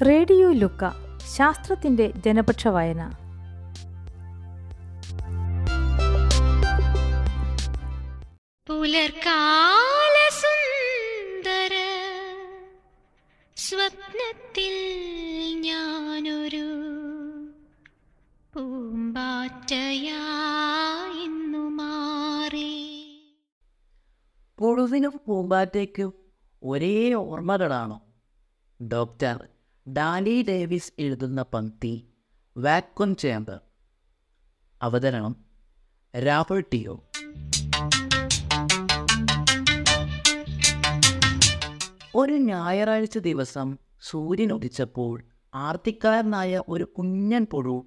Radio ലുക്ക ശാസ്ത്രത്തിന്റെ ജനപക്ഷ വായന. പുലർകാല സുന്ദര സ്വപ്നത്തിൽ ഞാനൊരു പൂമ്പാറ്റയായിന്നു മാറി. പുഴുവിനും പൂമ്പാറ്റയ്ക്കും ഒരേ ഓർമ്മകളാണോ ഡോക്ടർ ഡാലി ഡേവിസ് എഴുതുന്ന പങ്ക്തി വാക്വം ചേമ്പർ അവതരണം രാഹുൽ ടിയോ ഒരു ഞായറാഴ്ച ദിവസം സൂര്യൻ ഉദിച്ചപ്പോൾ ആർത്തിക്കാരനായ ഒരു കുഞ്ഞൻ പുഴു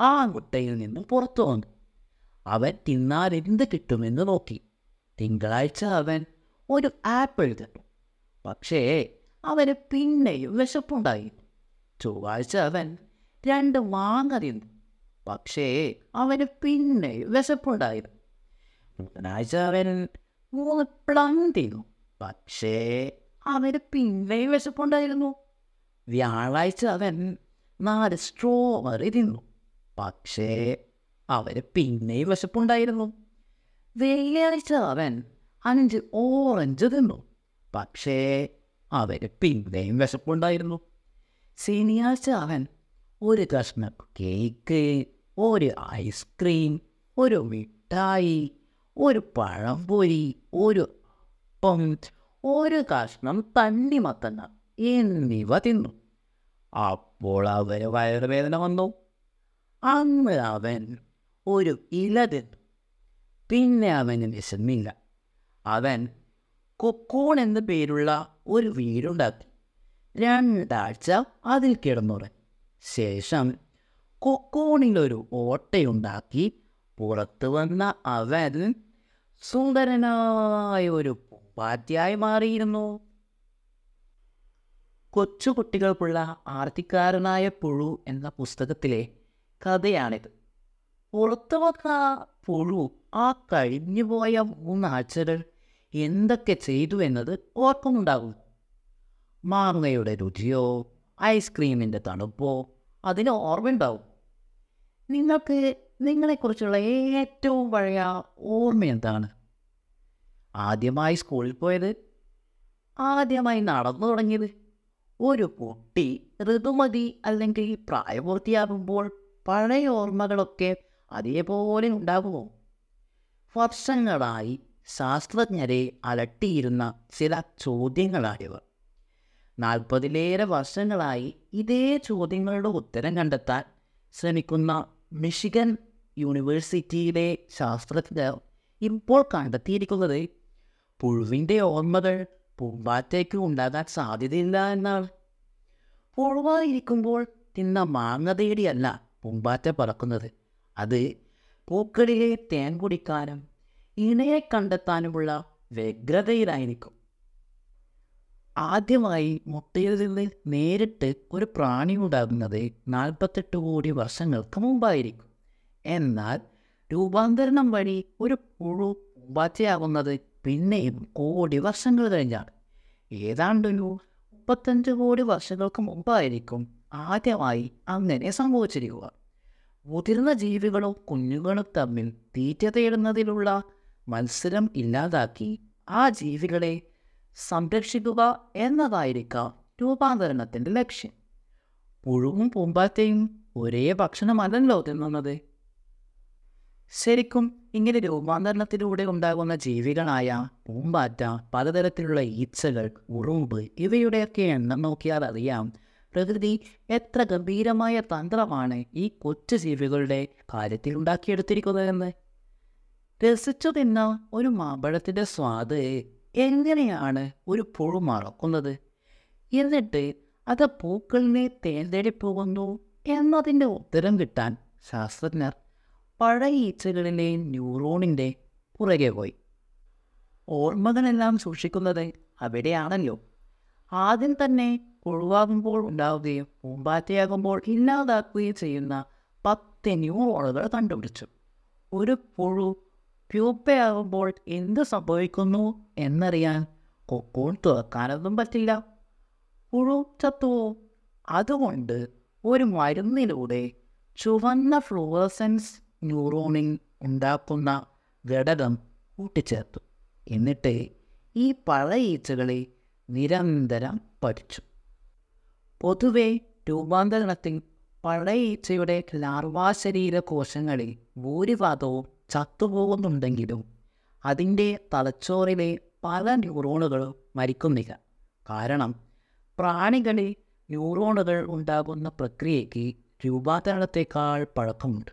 ആ മുട്ടയിൽ നിന്ന് പുറത്തു വന്നു. അവൻ തിന്നാൽ എന്ത് കിട്ടുമെന്ന് നോക്കി. തിങ്കളാഴ്ച അവൻ ഒരു ആപ്പിൾ എഴുതിട്ടു പക്ഷേ അവന് പിന്നെയും വിശപ്പുണ്ടായി. ചൊവ്വാഴ്ച അവൻ രണ്ട് വാങ്ങ തിന്നു പക്ഷേ അവന് പിന്നെയും വിശപ്പുണ്ടായി. ബുധനാഴ്ച അവൻ മൂന്ന് പ്ലം തിന്നു. പക്ഷേ അവന് പിന്നെയും വിശപ്പുണ്ടായിരുന്നു. വ്യാഴാഴ്ച അവൻ നാല് സ്ട്രോബെറി തിന്നു. പക്ഷേ അവന് പിന്നെയും വിശപ്പുണ്ടായിരുന്നു. വെള്ളിയാഴ്ച അവൻ അഞ്ച് ഓറഞ്ച് തിന്നു. പക്ഷേ അവന് പിന്നെയും വിശപ്പുണ്ടായിരുന്നു. ശനിയാഴ്ച അവൻ ഒരു കഷ്ണം കേക്ക് ഒരു ഐസ്ക്രീം ഒരു മിഠായി ഒരു പഴംപൊരി ഒരു അപ്പം ഒരു കഷ്ണം തണ്ണിമത്തങ്ങ എന്നിവ തിന്നു. അപ്പോൾ അവന് വയറുവേദന വന്നു. അന്ന് അവൻ ഒരു ഇല തിന്നു. പിന്നെ അവന് വിശന്നില്ല. അവൻ കൊക്കോൺ എന്ന പേരുള്ള ഒരു വീടുണ്ടാക്കി. രണ്ടാഴ്ച അതിൽ കിടന്നുറങ്ങി. ശേഷം കൊക്കോണിലൊരു ഓട്ടയുണ്ടാക്കി. പുറത്തു വന്ന അവൻ സുന്ദരനായ ഒരു പൂമ്പാറ്റയായി മാറിയിരുന്നു. കൊച്ചുകുട്ടികൾക്കുള്ള ആർത്തിക്കാരനായ പുഴു എന്ന പുസ്തകത്തിലെ കഥയാണിത്. പുറത്തു വന്ന പുഴു ആ കഴിഞ്ഞുപോയ മൂന്നാഴ്ചകൾ എന്തൊക്കെ ചെയ്തു എന്നത് ഓർക്കുന്നുണ്ടാകും മാങ്ങയുടെ രുചിയോ ഐസ്ക്രീമിന്റെ തണുപ്പോ അതിന് ഓർമ്മയുണ്ടാവും. നിങ്ങൾക്ക് നിങ്ങളെക്കുറിച്ചുള്ള ഏറ്റവും പഴയ ഓർമ്മ എന്താണ്? ആദ്യമായി സ്കൂളിൽ പോയത്? ആദ്യമായി നടന്നു തുടങ്ങിയത്? ഒരു കുട്ടി ഋതുമതി അല്ലെങ്കിൽ പ്രായപൂർത്തിയാകുമ്പോൾ പഴയ ഓർമ്മകളൊക്കെ അതേപോലെ ഉണ്ടാകുമോ? വർഷങ്ങളായി ശാസ്ത്രജ്ഞരെ അലട്ടിയിരുന്ന ചില ചോദ്യങ്ങളാണിവ. നാൽപ്പതിലേറെ വർഷങ്ങളായി ഇതേ ചോദ്യങ്ങളുടെ ഉത്തരം കണ്ടെത്താൻ ശ്രമിക്കുന്ന മിഷിഗൻ യൂണിവേഴ്സിറ്റിയിലെ ശാസ്ത്രജ്ഞർ ഇപ്പോൾ കണ്ടെത്തിയിരിക്കുന്നത് പുഴുവിന്റെ ഓർമ്മകൾ പൂമ്പാറ്റയ്ക്ക് ഉണ്ടാകാൻ സാധ്യതയില്ല എന്നാണ്. പുഴുവായിരിക്കുമ്പോൾ തിന്ന മാങ്ങ തേടിയല്ല പൂമ്പാറ്റ പറക്കുന്നത്. അത് പൂക്കളിലെ തേൻ കുടിക്കാനും ഇണയെ കണ്ടെത്താനുമുള്ള വ്യഗ്രതയിലായിരിക്കും. ആദ്യമായി മുട്ടയിൽ നിന്ന് നേരിട്ട് ഒരു പ്രാണി ഉണ്ടാകുന്നത് നാൽപ്പത്തെട്ട് കോടി വർഷങ്ങൾക്ക് മുമ്പായിരിക്കും. എന്നാൽ രൂപാന്തരണം വഴി ഒരു പുഴു പൂമ്പാറ്റയാകുന്നത് പിന്നെയും കോടി വർഷങ്ങൾ കഴിഞ്ഞാണ്. ഏതാണ്ടൊരു മുപ്പത്തഞ്ച് കോടി വർഷങ്ങൾക്ക് മുമ്പായിരിക്കും ആദ്യമായി അങ്ങനെ സംഭവിച്ചിരിക്കുക. മുതിർന്ന ജീവികളും കുഞ്ഞുങ്ങളും തമ്മിൽ തീറ്റ തേടുന്നതിലുള്ള മത്സരം ഇല്ലാതാക്കി ആ ജീവികളെ സംരക്ഷിക്കുക എന്നതായിരിക്കാം രൂപാന്തരണത്തിന്റെ ലക്ഷ്യം. പുഴുവും പൂമ്പാറ്റയും ഒരേ ഭക്ഷണമല്ലല്ലോ തിന്നുന്നത്. ശരിക്കും ഇങ്ങനെ രൂപാന്തരണത്തിലൂടെ ഉണ്ടാകുന്ന ജീവികളായ പൂമ്പാറ്റ പലതരത്തിലുള്ള ഈച്ചകൾ ഉറുമ്പ് ഇവയുടെയൊക്കെ എണ്ണം നോക്കിയാൽ അറിയാം. പ്രകൃതി എത്ര ഗംഭീരമായ തന്ത്രമാണ് ഈ കൊച്ചു ജീവികളുടെ കാര്യത്തിൽ ഉണ്ടാക്കിയെടുത്തിരിക്കുന്നതെന്ന് രസിച്ചു തിന്ന ഒരു മാമ്പഴത്തിന്റെ സ്വാദ് എങ്ങനെയാണ് ഒരു പുഴു മറക്കുന്നത്? എന്നിട്ട് അത് പൂക്കളിനെ തേൻതേടി പോകുന്നു എന്നതിന്റെ ഉത്തരം കിട്ടാൻ ശാസ്ത്രജ്ഞർ പഴയ ഈച്ചകളിലെ ന്യൂറോണിന്റെ പുറകെ പോയി. ഓർമ്മകളെല്ലാം സൂക്ഷിക്കുന്നത് അവിടെയാണല്ലോ. ആദ്യം തന്നെ പുഴുവാകുമ്പോൾ ഉണ്ടാവുകയും പൂമ്പാറ്റയാകുമ്പോൾ ഇല്ലാതാക്കുകയും ചെയ്യുന്ന പത്ത് ന്യൂറോണുകൾ കണ്ടുപിടിച്ചു. ഒരു പുഴു പ്യൂപ്പയാകുമ്പോൾ എന്ത് സംഭവിക്കുന്നു എന്നറിയാൻ കൊക്കോൺ തുറക്കാനൊന്നും പറ്റില്ല. പുഴു ചത്തുവോ അതുകൊണ്ട് ഒരു മരുന്നിലൂടെ ചുവന്ന ഫ്ലൂറസൻസ് ന്യൂറോണിൻ ഉണ്ടാക്കുന്ന ഘടകം കൂട്ടിച്ചേർത്തു. എന്നിട്ട് ഈ പഴയീച്ചകളെ നിരന്തരം പഠിച്ചു പൊതുവെ രൂപാന്തരണത്തിൽ പഴയ ഈച്ചയുടെ ലാർവാശരീര കോശങ്ങളിൽ ഭൂരിഭാഗവും ചത്തുപോകുന്നുണ്ടെങ്കിലും അതിന്റെ തലച്ചോറിലെ പല ന്യൂറോണുകളും മരിക്കുന്നില്ല. കാരണം പ്രാണികളിൽ ന്യൂറോണുകൾ ഉണ്ടാകുന്ന പ്രക്രിയയ്ക്ക് രൂപാന്തരണത്തെക്കാൾ പഴക്കമുണ്ട്.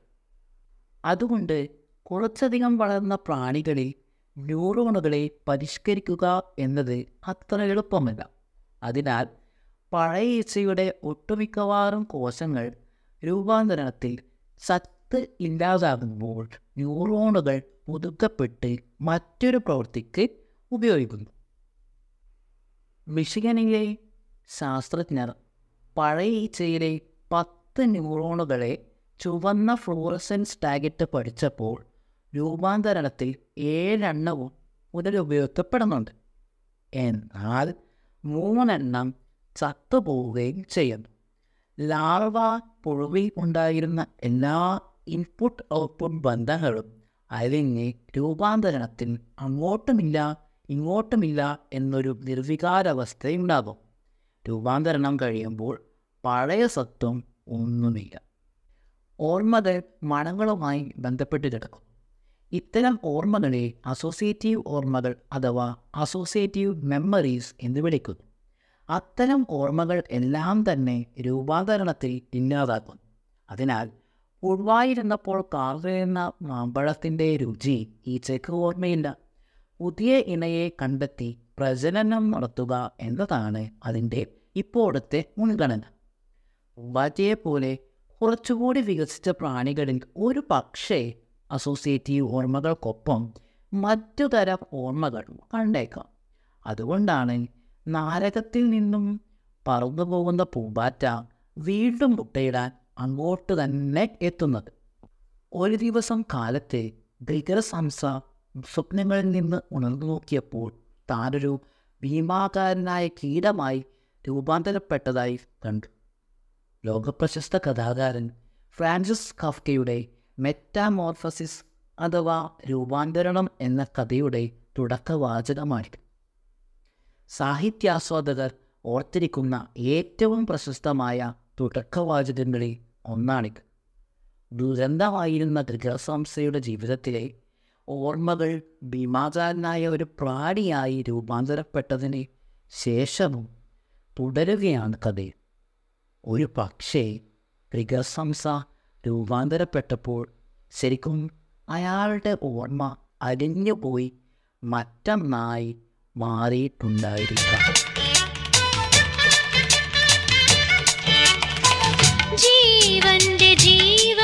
അതുകൊണ്ട് കുറച്ചധികം വളർന്ന പ്രാണികളിൽ ന്യൂറോണുകളെ പരിഷ്കരിക്കുക എന്നത് അത്ര എളുപ്പമല്ല. അതിനാൽ പഴയ ഈച്ചയുടെ ഒട്ടുമിക്കവാറും കോശങ്ങൾ രൂപാന്തരണത്തിൽ സത്ത് ഇല്ലാതാകുമ്പോൾ ന്യൂറോണുകൾ പുതുക്കപ്പെട്ട് മറ്റൊരു പ്രവൃത്തിക്ക് ഉപയോഗിക്കുന്നു. മിഷിഗനിലെ ശാസ്ത്രജ്ഞർ പഴയ ഈച്ചയിലെ പത്ത് ന്യൂറോണുകളെ ചുവന്ന ഫ്ലൂറസൻസ് ടാഗിട്ട് പഠിച്ചപ്പോൾ രൂപാന്തരണത്തിൽ ഏഴെണ്ണവും പുനരുപയോഗിക്കപ്പെടുന്നുണ്ട് എന്നാൽ മൂന്നെണ്ണം ചത്തുപോവുകയും ചെയ്യുന്നു. ലാർവ പുഴവിൽ ഉണ്ടായിരുന്ന എല്ലാ ഇൻപുട്ട് ഔട്ട്പുട്ട് ബന്ധങ്ങളും അലിഞ്ഞ് രൂപാന്തരണത്തിൽ അങ്ങോട്ടുമില്ല ഇങ്ങോട്ടുമില്ല എന്നൊരു നിർവികാരാവസ്ഥയുണ്ടാകും. രൂപാന്തരണം കഴിയുമ്പോൾ പഴയ സത്വം ഒന്നുമില്ല. ഓർമ്മകൾ മണങ്ങളുമായി ബന്ധപ്പെട്ട് കിടക്കും. ഇത്തരം ഓർമ്മകളെ അസോസിയേറ്റീവ് ഓർമ്മകൾ അഥവാ അസോസിയേറ്റീവ് മെമ്മറീസ് എന്ന് വിളിക്കുന്നു. അത്തരം ഓർമ്മകൾ എല്ലാം തന്നെ രൂപാന്തരണത്തിൽ ഇല്ലാതാക്കുന്നു. അതിനാൽ ഉൾവായിരുന്നപ്പോൾ കാർന്നിരുന്ന മാമ്പഴത്തിന്റെ രുചി ഈ ചെക്ക് ഓർമ്മയില്ല. പുതിയ ഇണയെ കണ്ടെത്തി പ്രജനനം നടത്തുക എന്നതാണ് അതിന്റെ ഇപ്പോഴത്തെ മുൻഗണന. പോലെ കുറച്ചുകൂടി വികസിച്ച പ്രാണികളിൽ ഒരു പക്ഷേ അസോസിയേറ്റീവ് ഓർമ്മകൾക്കൊപ്പം മറ്റു തരം ഓർമ്മകൾ കണ്ടേക്കാം. അതുകൊണ്ടാണ് നാരകത്തിൽ നിന്നും പറന്നു പോകുന്ന പൂമ്പാറ്റ വീണ്ടും മുട്ടയിടാൻ അങ്ങോട്ട് തന്നെ എത്തുന്നത്. ഒരു ദിവസം കാലത്തെ ഭീകരസംസ സ്വപ്നങ്ങളിൽ നിന്ന് ഉണർന്നു നോക്കിയപ്പോൾ താനൊരു ഭീമാകാരനായ കീടമായി രൂപാന്തരപ്പെട്ടതായി കണ്ടു. ലോകപ്രശസ്ത കഥാകാരൻ ഫ്രാൻസിസ് കഫ്കയുടെ മെറ്റാമോർഫസിസ് അഥവാ രൂപാന്തരണം എന്ന കഥയുടെ തുടക്കവാചകമാണിത്. സാഹിത്യാസ്വാദകർ ഓർത്തിരിക്കുന്ന ഏറ്റവും പ്രശസ്തമായ തുടക്കവാചകങ്ങളിൽ ഒന്നാണിത് ദുരന്തമായിരുന്ന ഗൃഹസംസ്ഥയുടെ ജീവിതത്തിലെ ഓർമ്മകൾ ഭീമാചാരനായ ഒരു പ്രാണിയായി രൂപാന്തരപ്പെട്ടതിന് ശേഷവും തുടരുകയാണ് കഥയിൽ. ഒരു പക്ഷേ ഗൃഹസംസ രൂപാന്തരപ്പെട്ടപ്പോൾ ശരിക്കും അയാളുടെ ഓർമ്മ അരിഞ്ഞുപോയി മറ്റൊന്നായി മാറിയിട്ടുണ്ടായിരിക്കാം. ജീവന്റെ ജീവ